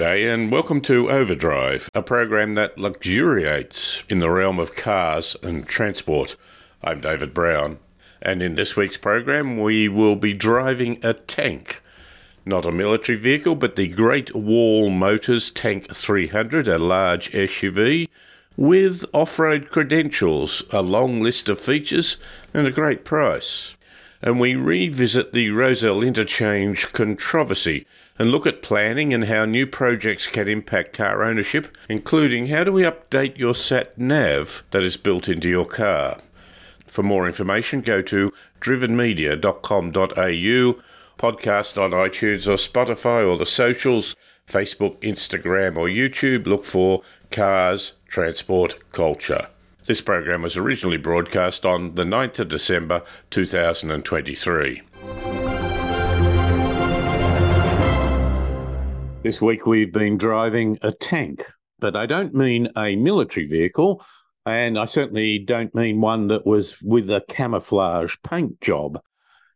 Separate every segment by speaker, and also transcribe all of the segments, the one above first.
Speaker 1: Good day, and welcome to Overdrive, a program that luxuriates in the realm of cars and transport. I'm David Brown, and in this week's program, we will be driving a tank. Not a military vehicle, but the Great Wall Motors Tank 300, a large SUV with off road credentials, a long list of features, and a great price. And we revisit the Rozelle interchange controversy and look at planning and how new projects can impact car ownership, including how do we update your sat nav that is built into your car. For more information, go to drivenmedia.com.au, podcast on iTunes or Spotify or the socials, Facebook, Instagram, or YouTube. Look for Cars, Transport, Culture. This program was originally broadcast on the 9th of December 2023. This week we've been driving a tank, but I don't mean a military vehicle, and I certainly don't mean one that was with a camouflage paint job.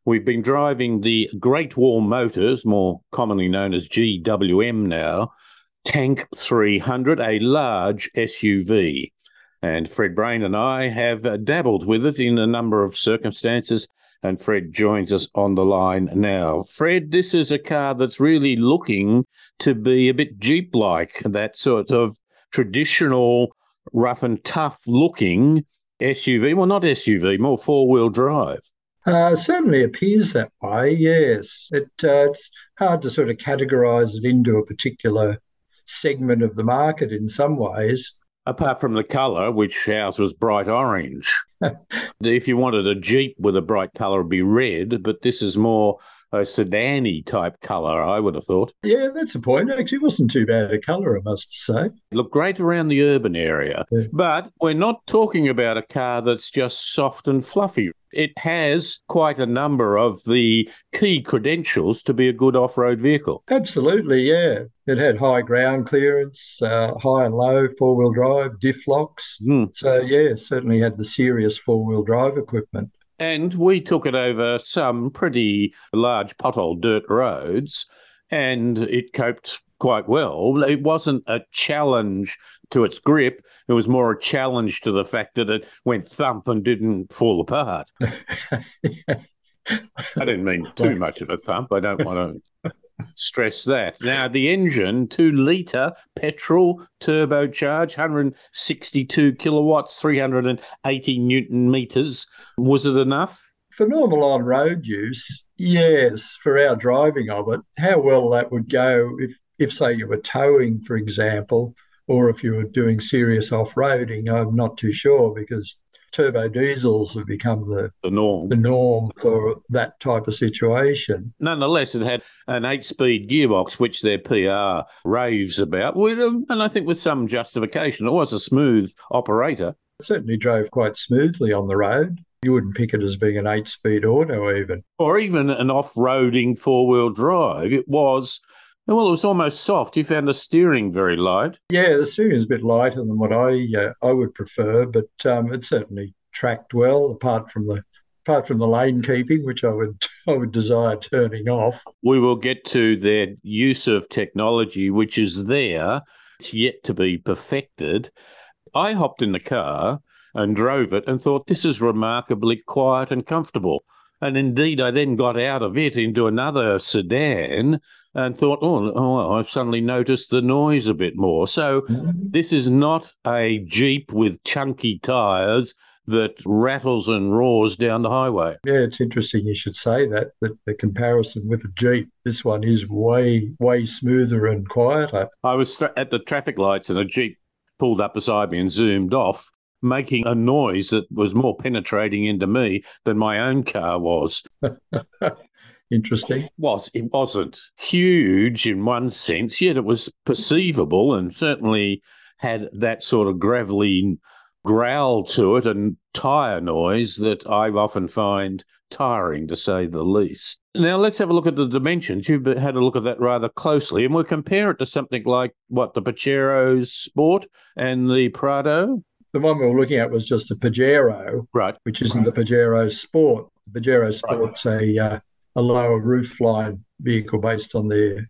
Speaker 1: We've been driving the Great Wall Motors, more commonly known as GWM now, Tank 300, a large SUV. And Fred Brain and I have dabbled with it in a number of circumstances and Fred joins us on the line now. Fred, this is a car that's really looking to be a bit Jeep like, that sort of traditional, rough and tough looking SUV. Well, not SUV, more four wheel drive.
Speaker 2: Uh, certainly appears that way, yes. It, uh, it's hard to sort of categorise it into a particular segment of the market in some ways
Speaker 1: apart from the colour, which ours was bright orange. if you wanted a Jeep with a bright colour, it'd be red, but this is more a sedan type colour, I would have thought.
Speaker 2: Yeah, that's a point. Actually, wasn't too bad a colour, I must say.
Speaker 1: Look great around the urban area. Yeah. But we're not talking about a car that's just soft and fluffy. It has quite a number of the key credentials to be a good off road vehicle.
Speaker 2: Absolutely, yeah. It had high ground clearance, uh, high and low four wheel drive, diff locks. Mm. So, yeah, certainly had the serious four wheel drive equipment.
Speaker 1: And we took it over some pretty large pothole dirt roads, and it coped quite well. It wasn't a challenge to its grip. It was more a challenge to the fact that it went thump and didn't fall apart. I didn't mean too much of a thump. I don't want to stress that. Now, the engine, two litre petrol turbocharged, 162 kilowatts, 380 newton meters. Was it enough?
Speaker 2: For normal on road use, yes, for our driving of it. How well that would go if, if say, you were towing, for example, or if you were doing serious off roading, I'm not too sure because turbo diesels have become the,
Speaker 1: the norm
Speaker 2: the norm for that type of situation.
Speaker 1: Nonetheless, it had an eight-speed gearbox, which their PR raves about, with and I think with some justification. It was a smooth operator.
Speaker 2: It certainly drove quite smoothly on the road. You wouldn't pick it as being an eight-speed auto, even,
Speaker 1: or even an off-roading four-wheel drive. It was well, it was almost soft. You found the steering very light.
Speaker 2: Yeah, the steering is a bit lighter than what I uh, I would prefer, but um, it certainly tracked well. Apart from the apart from the lane keeping, which I would I would desire turning off.
Speaker 1: We will get to their use of technology, which is there. It's yet to be perfected. I hopped in the car and drove it and thought this is remarkably quiet and comfortable. And indeed, I then got out of it into another sedan and thought, oh, oh, I've suddenly noticed the noise a bit more. So mm-hmm. this is not a Jeep with chunky tyres that rattles and roars down the highway.
Speaker 2: Yeah, it's interesting you should say that, that the comparison with a Jeep, this one is way, way smoother and quieter.
Speaker 1: I was at the traffic lights and a Jeep pulled up beside me and zoomed off making a noise that was more penetrating into me than my own car was.
Speaker 2: Interesting.
Speaker 1: Was it wasn't huge in one sense, yet it was perceivable and certainly had that sort of gravelly growl to it and tire noise that I often find tiring to say the least. Now let's have a look at the dimensions. You've had a look at that rather closely, and we'll compare it to something like what the Pajero Sport and the Prado
Speaker 2: the one we were looking at was just a Pajero,
Speaker 1: right?
Speaker 2: Which isn't the Pajero Sport. The Pajero Sport's right. a uh, a lower roofline vehicle based on their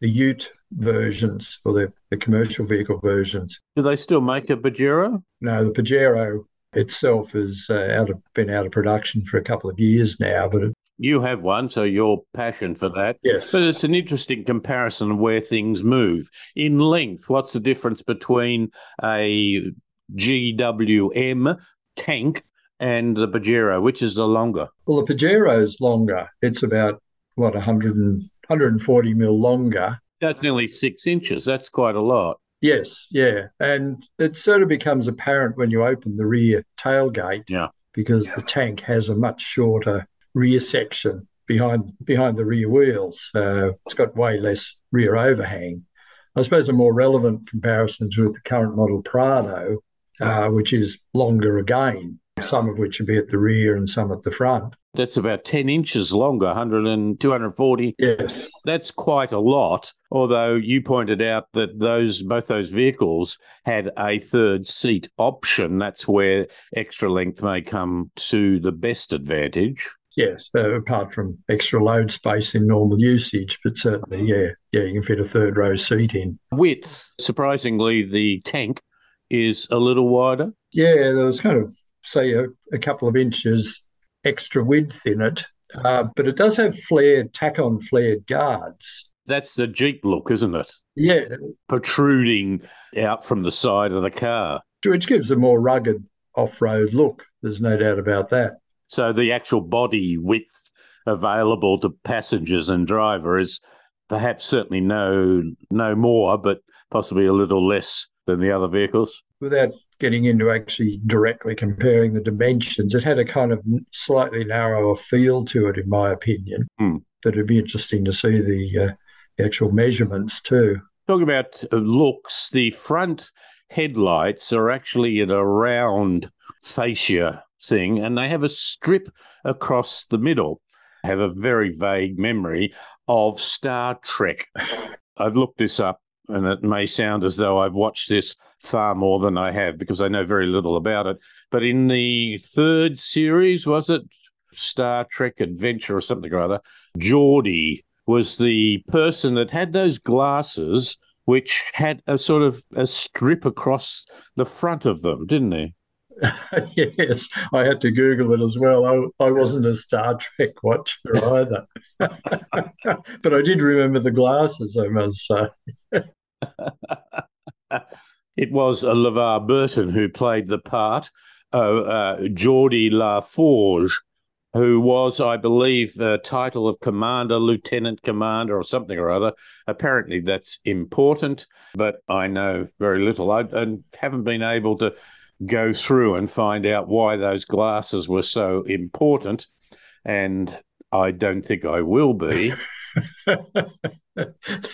Speaker 2: the Ute versions or the, the commercial vehicle versions.
Speaker 1: Do they still make a Pajero?
Speaker 2: No, the Pajero itself has uh, out of, been out of production for a couple of years now, but it,
Speaker 1: you have one, so your passion for that.
Speaker 2: Yes.
Speaker 1: But it's an interesting comparison of where things move. In length, what's the difference between a GWM tank and the Pajero? Which is the longer?
Speaker 2: Well, the Pajero is longer. It's about, what, 100 and, 140 mil longer.
Speaker 1: That's nearly six inches. That's quite a lot.
Speaker 2: Yes, yeah. And it sort of becomes apparent when you open the rear tailgate.
Speaker 1: Yeah.
Speaker 2: Because yeah. the tank has a much shorter rear section behind behind the rear wheels. Uh, it's got way less rear overhang. I suppose a more relevant comparison is with the current model Prado, uh, which is longer again, some of which would be at the rear and some at the front.
Speaker 1: That's about 10 inches longer, 100 and 240.
Speaker 2: Yes.
Speaker 1: That's quite a lot, although you pointed out that those both those vehicles had a third seat option. That's where extra length may come to the best advantage.
Speaker 2: Yes, uh, apart from extra load space in normal usage, but certainly, yeah, yeah, you can fit a third row seat in.
Speaker 1: Width, surprisingly, the tank is a little wider.
Speaker 2: Yeah, there was kind of say a, a couple of inches extra width in it, uh, but it does have flared tack-on flared guards.
Speaker 1: That's the Jeep look, isn't it?
Speaker 2: Yeah,
Speaker 1: protruding out from the side of the car,
Speaker 2: which gives a more rugged off-road look. There's no doubt about that.
Speaker 1: So the actual body width available to passengers and driver is perhaps certainly no no more, but possibly a little less than the other vehicles.
Speaker 2: Without getting into actually directly comparing the dimensions, it had a kind of slightly narrower feel to it, in my opinion.
Speaker 1: Mm.
Speaker 2: But it'd be interesting to see the, uh, the actual measurements too.
Speaker 1: Talking about uh, looks, the front headlights are actually in a round fascia thing, and they have a strip across the middle. I have a very vague memory of Star Trek. I've looked this up, and it may sound as though I've watched this far more than I have because I know very little about it. But in the third series, was it Star Trek Adventure or something or other? Geordi was the person that had those glasses which had a sort of a strip across the front of them, didn't they?
Speaker 2: yes, I had to Google it as well. I, I wasn't a Star Trek watcher either, but I did remember the glasses. I must say.
Speaker 1: it was LeVar Burton who played the part. of uh, Geordi LaForge, who was, I believe, the title of commander, lieutenant commander, or something or other. Apparently, that's important, but I know very little. I and haven't been able to go through and find out why those glasses were so important. And I don't think I will be.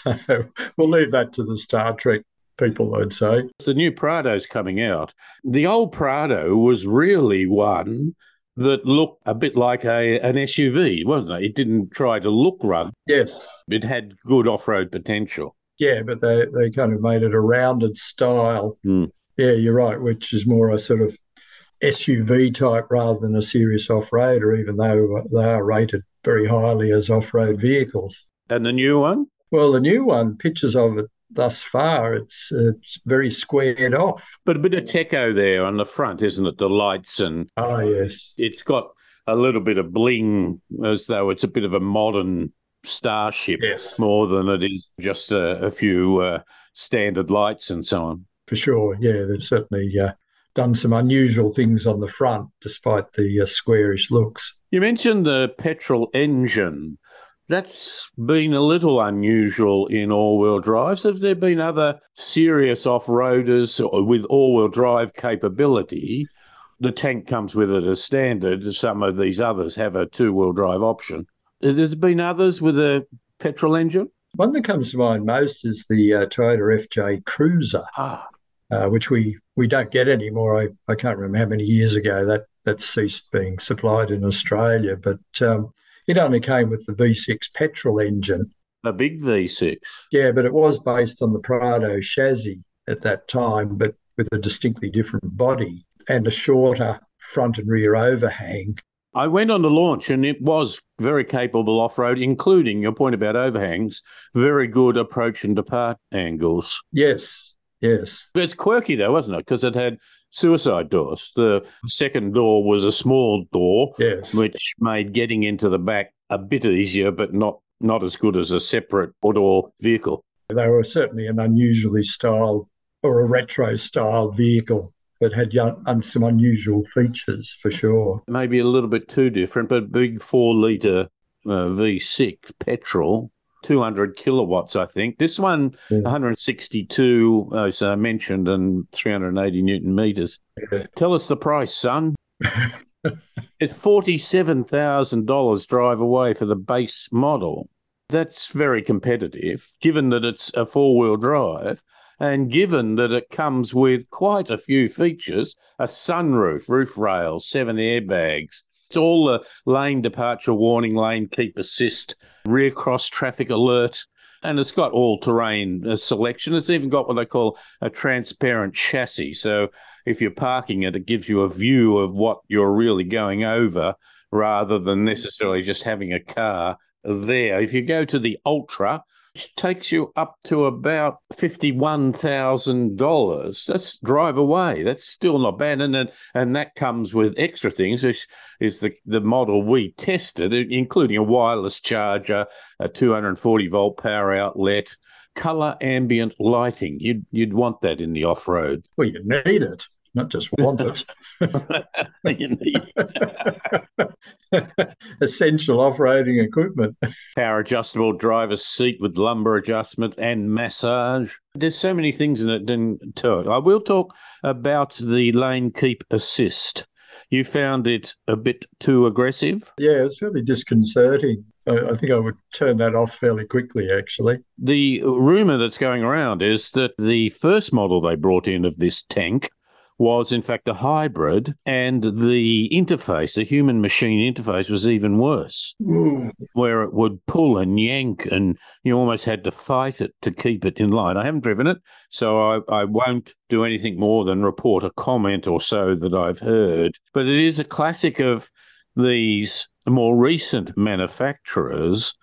Speaker 2: we'll leave that to the Star Trek people, I'd say.
Speaker 1: The new Prado's coming out. The old Prado was really one that looked a bit like a an SUV, wasn't it? It didn't try to look run.
Speaker 2: Yes.
Speaker 1: It had good off road potential.
Speaker 2: Yeah, but they, they kind of made it a rounded style.
Speaker 1: Mm.
Speaker 2: Yeah, you're right, which is more a sort of SUV type rather than a serious off roader, even though they are rated very highly as off road vehicles.
Speaker 1: And the new one?
Speaker 2: Well, the new one, pictures of it thus far, it's it's very squared off.
Speaker 1: But a bit of techo there on the front, isn't it? The lights and
Speaker 2: oh yes,
Speaker 1: it's got a little bit of bling, as though it's a bit of a modern starship,
Speaker 2: yes.
Speaker 1: more than it is just a, a few uh, standard lights and so on
Speaker 2: for sure. Yeah, they've certainly uh, done some unusual things on the front, despite the uh, squarish looks.
Speaker 1: You mentioned the petrol engine. That's been a little unusual in all wheel drives. Have there been other serious off roaders with all wheel drive capability? The tank comes with it as standard. Some of these others have a two wheel drive option. There's been others with a petrol engine?
Speaker 2: One that comes to mind most is the uh, Toyota FJ Cruiser.
Speaker 1: Ah
Speaker 2: uh, which we, we don't get anymore. I, I can't remember how many years ago that, that ceased being supplied in Australia, but um, it only came with the V6 petrol engine.
Speaker 1: A big V6.
Speaker 2: Yeah, but it was based on the Prado chassis at that time, but with a distinctly different body and a shorter front and rear overhang.
Speaker 1: I went on the launch and it was very capable off road, including your point about overhangs, very good approach and depart angles.
Speaker 2: Yes, yes.
Speaker 1: It's quirky though, wasn't it? Because it had suicide doors. The second door was a small door,
Speaker 2: yes.
Speaker 1: which made getting into the back a bit easier, but not not as good as a separate four-door vehicle.
Speaker 2: They were certainly an unusually styled or a retro styled vehicle that had young, some unusual features for sure.
Speaker 1: Maybe a little bit too different, but big four litre uh, V6 petrol, 200 kilowatts, I think. This one, yeah. 162, uh, as I mentioned, and 380 newton meters. Yeah. Tell us the price, son. it's $47,000 drive away for the base model. That's very competitive, given that it's a four wheel drive and given that it comes with quite a few features a sunroof, roof rails, seven airbags. It's all the lane departure warning, lane keep assist, rear cross traffic alert, and it's got all terrain uh, selection. It's even got what they call a transparent chassis. So if you're parking it, it gives you a view of what you're really going over rather than necessarily just having a car there. If you go to the Ultra, takes you up to about $51,000. That's drive away. That's still not bad. And then, and that comes with extra things, which is the, the model we tested, including a wireless charger, a 240 volt power outlet, color ambient lighting. You'd, you'd want that in the off road.
Speaker 2: Well, you need it not just want it. Essential off-roading equipment.
Speaker 1: Power adjustable driver's seat with lumbar adjustment and massage. There's so many things in it to it. I will talk about the lane keep assist. You found it a bit too aggressive?
Speaker 2: Yeah, it's really disconcerting. I, think I would turn that off fairly quickly, actually.
Speaker 1: The rumor that's going around is that the first model they brought in of this tank was in fact a hybrid, and the interface, the human machine interface, was even worse,
Speaker 2: mm.
Speaker 1: where it would pull and yank, and you almost had to fight it to keep it in line. I haven't driven it, so I, I won't do anything more than report a comment or so that I've heard. But it is a classic of these more recent manufacturers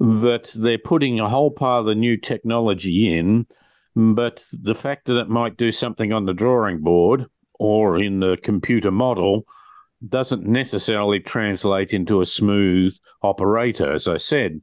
Speaker 1: that they're putting a whole pile of new technology in but the fact that it might do something on the drawing board or in the computer model doesn't necessarily translate into a smooth operator, as I said.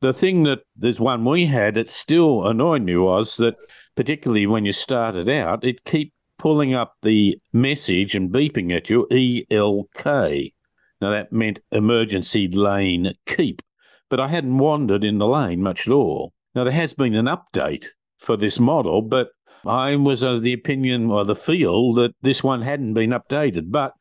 Speaker 1: The thing that there's one we had that still annoyed me was that, particularly when you started out, it keep pulling up the message and beeping at you ELK. Now that meant emergency lane keep, but I hadn't wandered in the lane much at all. Now there has been an update for this model, but I was of the opinion or the feel that this one hadn't been updated. But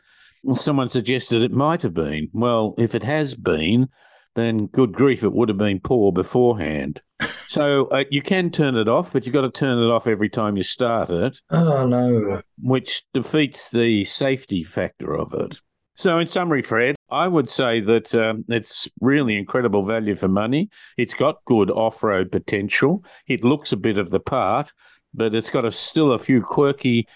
Speaker 1: someone suggested it might have been. Well, if it has been, then good grief, it would have been poor beforehand. So uh, you can turn it off, but you've got to turn it off every time you start it.
Speaker 2: Oh, no.
Speaker 1: Which defeats the safety factor of it. So, in summary, Fred, I would say that um, it's really incredible value for money. It's got good off road potential. It looks a bit of the part, but it's got a, still a few quirky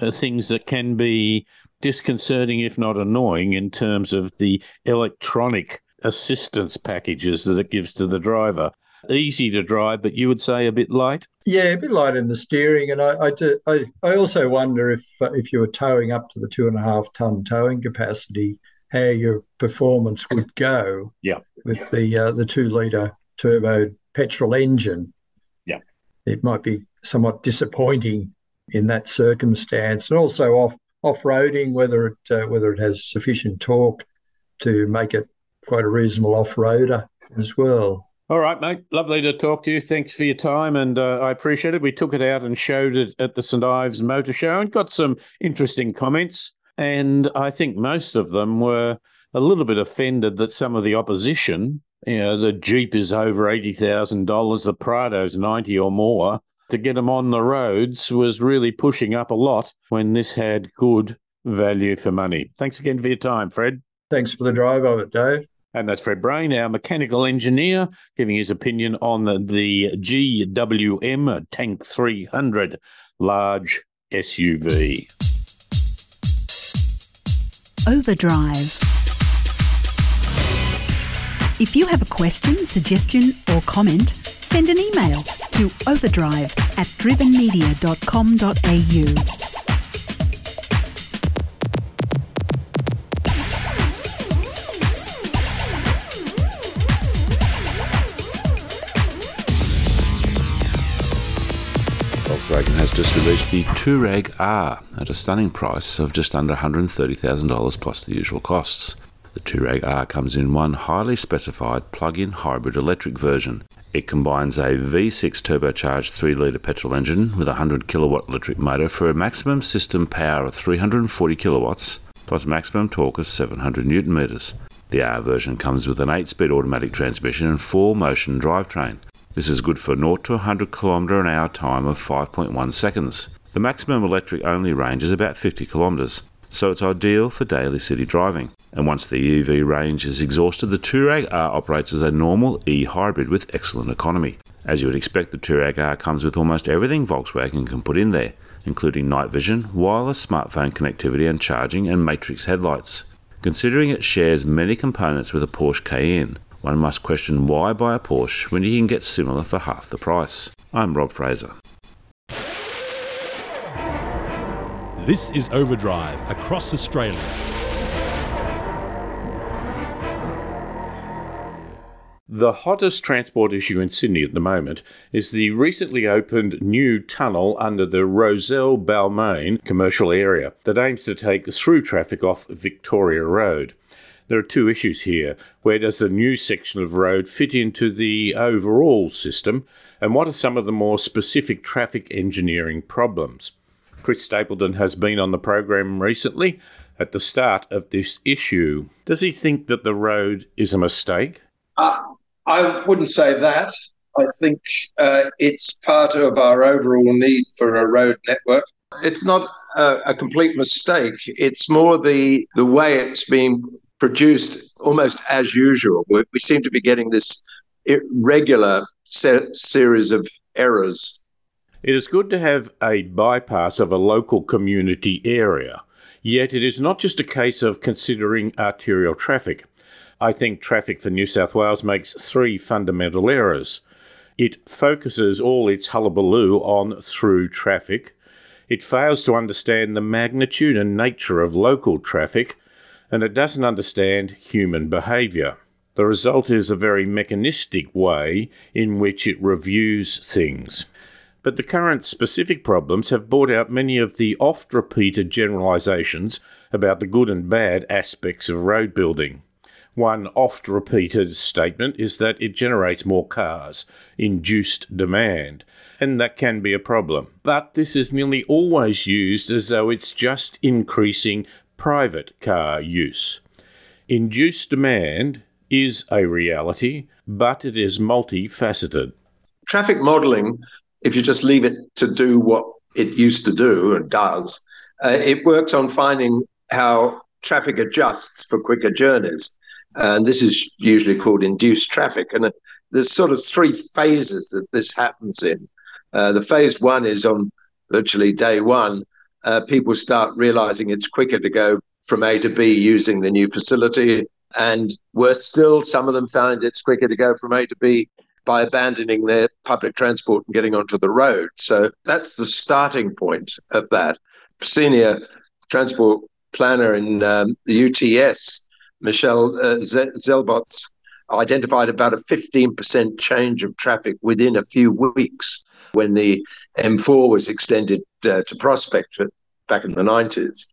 Speaker 1: uh, things that can be disconcerting, if not annoying, in terms of the electronic assistance packages that it gives to the driver. Easy to drive, but you would say a bit light.
Speaker 2: Yeah, a bit light in the steering, and I I, do, I, I also wonder if uh, if you were towing up to the two and a half ton towing capacity, how your performance would go.
Speaker 1: Yeah.
Speaker 2: With the uh, the two liter turbo petrol engine.
Speaker 1: Yeah.
Speaker 2: It might be somewhat disappointing in that circumstance, and also off off roading whether it uh, whether it has sufficient torque to make it quite a reasonable off roader as well.
Speaker 1: All right, mate. Lovely to talk to you. Thanks for your time, and uh, I appreciate it. We took it out and showed it at the St Ives Motor Show and got some interesting comments. And I think most of them were a little bit offended that some of the opposition, you know, the Jeep is over $80,000, the Prado's 90 or more, to get them on the roads was really pushing up a lot when this had good value for money. Thanks again for your time, Fred.
Speaker 2: Thanks for the drive of it, Dave.
Speaker 1: And that's Fred Brain, our mechanical engineer, giving his opinion on the, GWM Tank 300 large SUV.
Speaker 3: Overdrive. If you have a question, suggestion, or comment, send an email to overdrive at drivenmedia.com.au.
Speaker 4: just released the Touareg R at a stunning price of just under $130,000 plus the usual costs. The Touareg R comes in one highly specified plug-in hybrid electric version. It combines a V6 turbocharged 3 litre petrol engine with a 100 kilowatt electric motor for a maximum system power of 340 kilowatts plus maximum torque of 700 newton meters. The R version comes with an 8-speed automatic transmission and 4-motion drivetrain. This is good for 0 to 100 km an hour time of 5.1 seconds. The maximum electric only range is about 50 kilometres, so it's ideal for daily city driving. And once the EV range is exhausted, the Touareg R operates as a normal e hybrid with excellent economy. As you would expect, the Touareg R comes with almost everything Volkswagen can put in there, including night vision, wireless smartphone connectivity and charging, and matrix headlights. Considering it shares many components with a Porsche Cayenne, one must question why buy a Porsche when you can get similar for half the price. I'm Rob Fraser.
Speaker 5: This is Overdrive across Australia.
Speaker 1: The hottest transport issue in Sydney at the moment is the recently opened new tunnel under the Rozelle Balmain commercial area that aims to take through traffic off Victoria Road. There are two issues here. Where does the new section of road fit into the overall system? And what are some of the more specific traffic engineering problems? Chris Stapleton has been on the program recently at the start of this issue. Does he think that the road is a mistake?
Speaker 6: Uh, I wouldn't say that. I think uh, it's part of our overall need for a road network. It's not a, a complete mistake. It's more the the way it's being produced almost as usual. We, we seem to be getting this irregular se- series of errors.
Speaker 1: It is good to have a bypass of a local community area, yet it is not just a case of considering arterial traffic. I think Traffic for New South Wales makes three fundamental errors. It focuses all its hullabaloo on through traffic. It fails to understand the magnitude and nature of local traffic and it doesn't understand human behaviour. The result is a very mechanistic way in which it reviews things. But the current specific problems have brought out many of the oft repeated generalisations about the good and bad aspects of road building. One oft repeated statement is that it generates more cars, induced demand, and that can be a problem. But this is nearly always used as though it's just increasing private car use. Induced demand is a reality, but it is multifaceted.
Speaker 6: Traffic modeling, if you just leave it to do what it used to do and does, uh, it works on finding how traffic adjusts for quicker journeys. And this is usually called induced traffic. And uh, there's sort of three phases that this happens in. Uh, the phase one is on virtually day one, uh, people start realizing it's quicker to go from A to B using the new facility. And worse still, some of them find it's quicker to go from A to B by abandoning their public transport and getting onto the road. So that's the starting point of that. Senior transport planner in um, the UTS, Michelle uh, Zeibots, identified about a 15% change of traffic within a few weeks when the M4 was extended uh, to Prospect back in the 90s.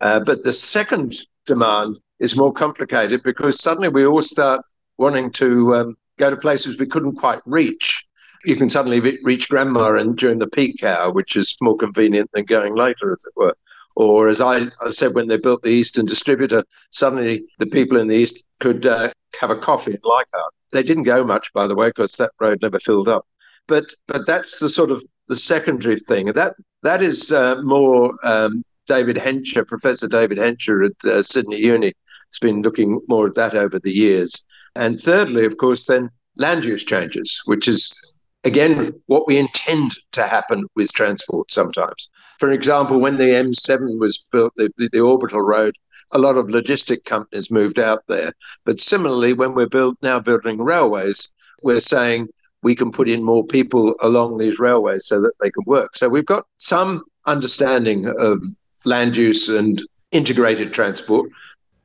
Speaker 6: Uh, but the second demand is more complicated because suddenly we all start wanting to um, go to places we couldn't quite reach. You can suddenly reach grandma and during the peak hour, which is more convenient than going later, as it were. Or as I, said, when they built the Eastern Distributor, suddenly the people in the East could uh, have a coffee in Leichhardt. They didn't go much, by the way, because that road never filled up. But but that's the sort of the secondary thing. That that is uh, more um, David Hensher, Professor David Hensher at uh, Sydney Uni, has been looking more at that over the years. And thirdly, of course, then land use changes, which is again what we intend to happen with transport sometimes. For example, when the M7 was built, the, the, the orbital road a lot of logistic companies moved out there. But similarly, when we're build, now building railways, we're saying we can put in more people along these railways so that they can work. So we've got some understanding of land use and integrated transport.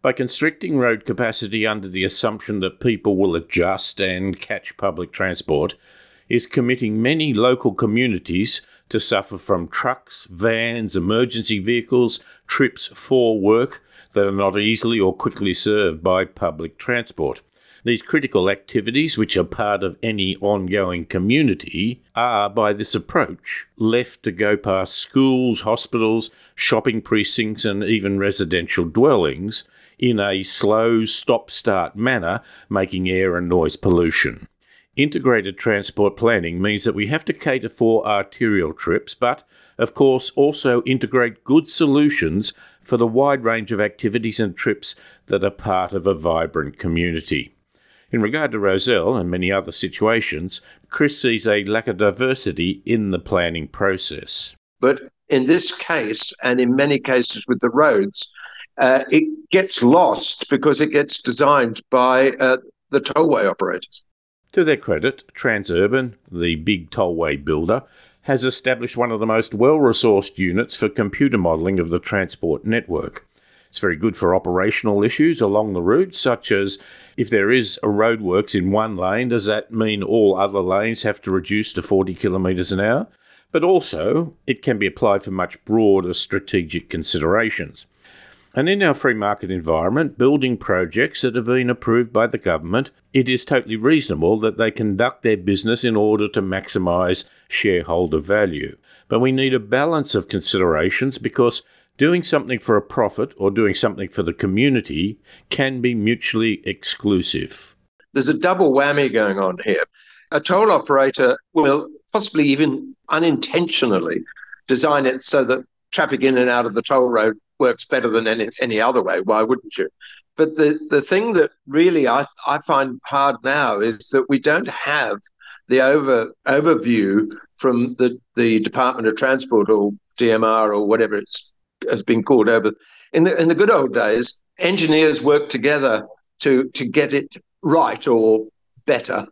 Speaker 1: By constricting road capacity under the assumption that people will adjust and catch public transport, is committing many local communities to suffer from trucks, vans, emergency vehicles, trips for work that are not easily or quickly served by public transport. These critical activities, which are part of any ongoing community, are, by this approach, left to go past schools, hospitals, shopping precincts, and even residential dwellings in a slow stop start manner, making air and noise pollution. Integrated transport planning means that we have to cater for arterial trips, but of course also integrate good solutions for the wide range of activities and trips that are part of a vibrant community. In regard to Rozelle and many other situations, Chris sees a lack of diversity in the planning process.
Speaker 6: But in this case, and in many cases with the roads, uh, it gets lost because it gets designed by uh, the tollway operators.
Speaker 1: To their credit, Transurban, the big tollway builder, has established one of the most well resourced units for computer modelling of the transport network. It's very good for operational issues along the route, such as if there is a roadworks in one lane, does that mean all other lanes have to reduce to 40 kilometres an hour? But also, it can be applied for much broader strategic considerations. And in our free market environment, building projects that have been approved by the government, it is totally reasonable that they conduct their business in order to maximise shareholder value. But we need a balance of considerations because doing something for a profit or doing something for the community can be mutually exclusive.
Speaker 6: There's a double whammy going on here. A toll operator will possibly even unintentionally design it so that traffic in and out of the toll road works better than any, any other way. Why wouldn't you? But the, the thing that really I, I find hard now is that we don't have the over overview from the, the Department of Transport or DMR or whatever it's has been called over. In the in the good old days, engineers worked together to to get it right or better.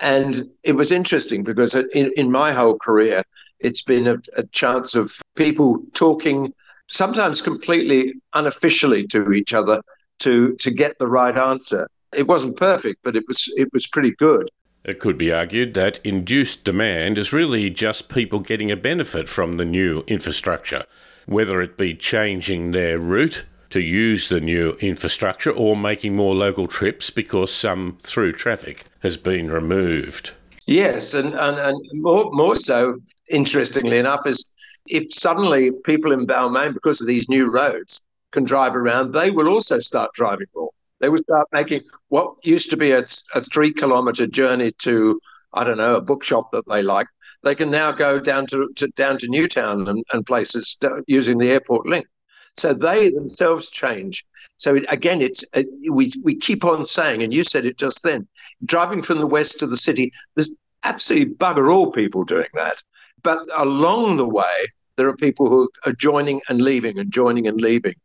Speaker 6: And it was interesting because in, in my whole career, it's been a, a chance of people talking, sometimes completely unofficially to each other, to to get the right answer. It wasn't perfect, but it was it was pretty good.
Speaker 1: It could be argued that induced demand is really just people getting a benefit from the new infrastructure whether it be changing their route to use the new infrastructure or making more local trips because some through traffic has been removed.
Speaker 6: Yes, and, and, and more, more so, interestingly enough, is if suddenly people in Balmain, because of these new roads, can drive around, they will also start driving more. They will start making what used to be a, a three kilometre journey to, I don't know, a bookshop that they like, they can now go down to, to down to Newtown and, and places using the airport link. So they themselves change. So it, again, it's uh, we we keep on saying, and you said it just then, driving from the west to the city. There's absolutely bugger all people doing that, but along the way there are people who are joining and leaving and joining and leaving,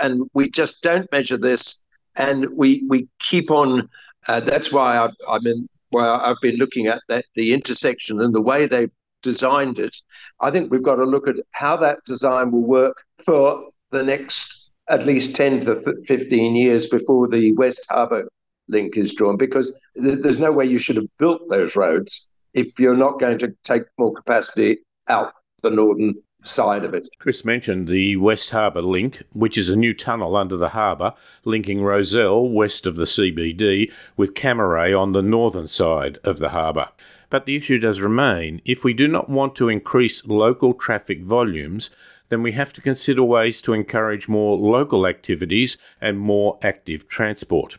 Speaker 6: and we just don't measure this, and we we keep on. Uh, that's why I, I'm in well, I've been looking at that, the intersection and the way they've designed it. I think we've got to look at how that design will work for the next at least 10 to 15 years before the West Harbour link is drawn, because th- there's no way you should have built those roads if you're not going to take more capacity out the northern side of it.
Speaker 1: Chris mentioned the West Harbour link, which is a new tunnel under the harbour linking Rozelle west of the CBD with Cammeray on the northern side of the harbour. But the issue does remain if we do not want to increase local traffic volumes, then we have to consider ways to encourage more local activities and more active transport.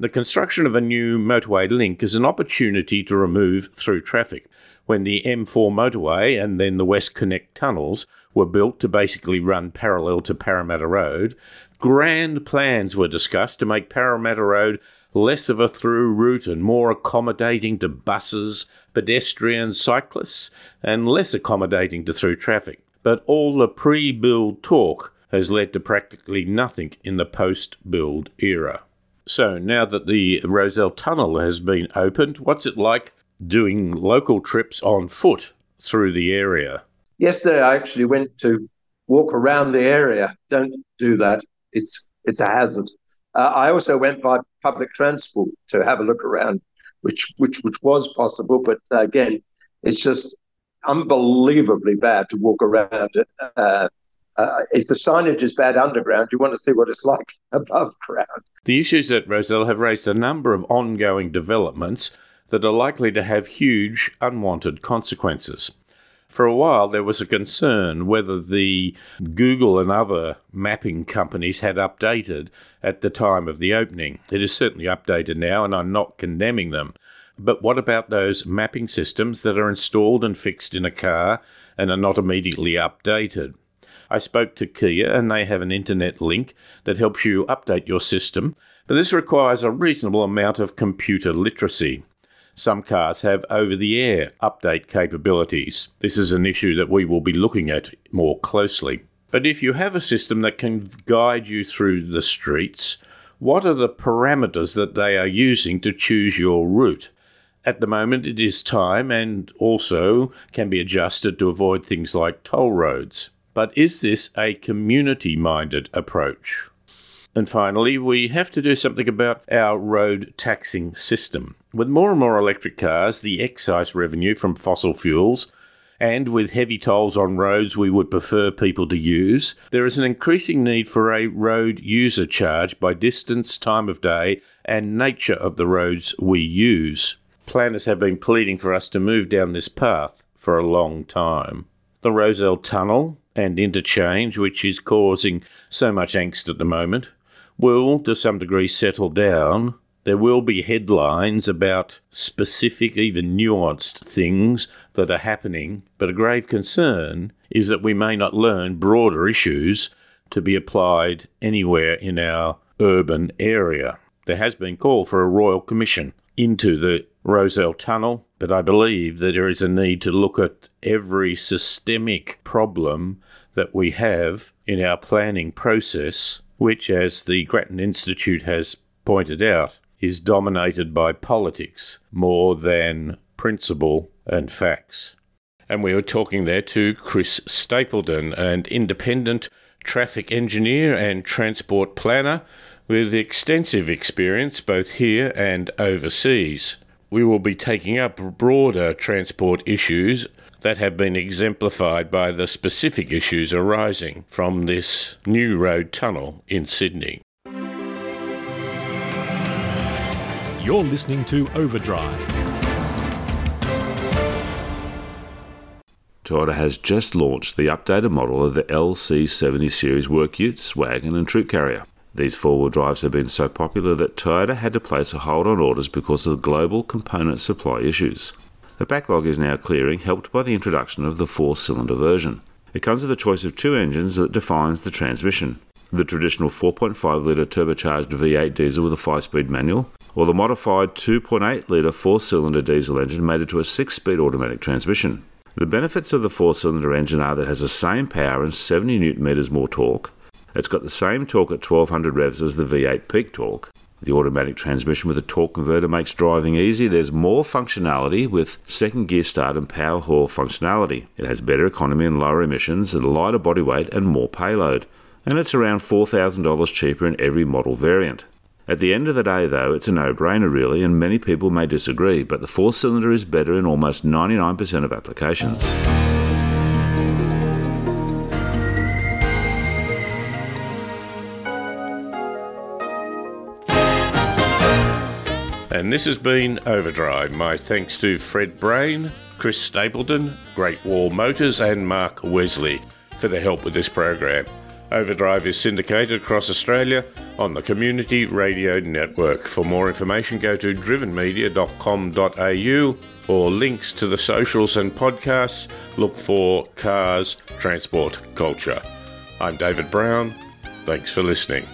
Speaker 1: The construction of a new motorway link is an opportunity to remove through traffic when the M4 motorway and then the WestConnex tunnels were built to basically run parallel to Parramatta Road, grand plans were discussed to make Parramatta Road less of a through route and more accommodating to buses, pedestrians, cyclists, and less accommodating to through traffic. But all the pre build talk has led to practically nothing in the post build era. So, now that the Rozelle Tunnel has been opened, what's it like doing local trips on foot through the area?
Speaker 6: Yesterday, I actually went to walk around the area. Don't do that; it's it's a hazard. Uh, I also went by public transport to have a look around, which which which was possible, but uh, again, it's just unbelievably bad to walk around it. Uh, uh, if the signage is bad underground, you want to see what it's like above ground.
Speaker 1: The issues at Rozelle have raised a number of ongoing developments that are likely to have huge unwanted consequences. For a while, there was a concern whether the Google and other mapping companies had updated at the time of the opening. It is certainly updated now, and I'm not condemning them. But what about those mapping systems that are installed and fixed in a car and are not immediately updated? I spoke to Kia and they have an internet link that helps you update your system, but this requires a reasonable amount of computer literacy. Some cars have over the air update capabilities. This is an issue that we will be looking at more closely. But if you have a system that can guide you through the streets, what are the parameters that they are using to choose your route? At the moment, it is time and also can be adjusted to avoid things like toll roads. But is this a community minded approach? And finally, we have to do something about our road taxing system. With more and more electric cars, the excise revenue from fossil fuels, and with heavy tolls on roads we would prefer people to use, there is an increasing need for a road user charge by distance, time of day, and nature of the roads we use. Planners have been pleading for us to move down this path for a long time. The Rozelle Tunnel and interchange, which is causing so much angst at the moment, will, to some degree, settle down. There will be headlines about specific, even nuanced things that are happening, but a grave concern is that we may not learn broader issues to be applied anywhere in our urban area. There has been call for a royal commission into the Rozelle Tunnel, but I believe that there is a need to look at every systemic problem that we have in our planning process which, as the Grattan Institute has pointed out, is dominated by politics more than principle and facts. And we were talking there to Chris Stapleton, an independent traffic engineer and transport planner with extensive experience both here and overseas. We will be taking up broader transport issues that have been exemplified by the specific issues arising from this new road tunnel in Sydney.
Speaker 5: You're listening to Overdrive.
Speaker 4: Toyota has just launched the updated model of the LC70 series work utes, wagon, and troop carrier. These four wheel drives have been so popular that Toyota had to place a hold on orders because of global component supply issues. The backlog is now clearing, helped by the introduction of the four cylinder version. It comes with a choice of two engines that defines the transmission the traditional 4.5 litre turbocharged V8 diesel with a 5 speed manual, or the modified 2.8 litre 4 cylinder diesel engine mated to a 6 speed automatic transmission. The benefits of the 4 cylinder engine are that it has the same power and 70 newton meters more torque. It's got the same torque at 1200 revs as the V8 peak torque, the automatic transmission with a torque converter makes driving easy. There's more functionality with second gear start and power haul functionality. It has better economy and lower emissions, a lighter body weight, and more payload. And it's around $4,000 cheaper in every model variant. At the end of the day, though, it's a no brainer really, and many people may disagree, but the four cylinder is better in almost 99% of applications.
Speaker 1: And this has been Overdrive. My thanks to Fred Brain, Chris Stapleton, Great Wall Motors, and Mark Wesley for their help with this program. Overdrive is syndicated across Australia on the Community Radio Network. For more information, go to drivenmedia.com.au or links to the socials and podcasts. Look for Cars Transport Culture. I'm David Brown. Thanks for listening.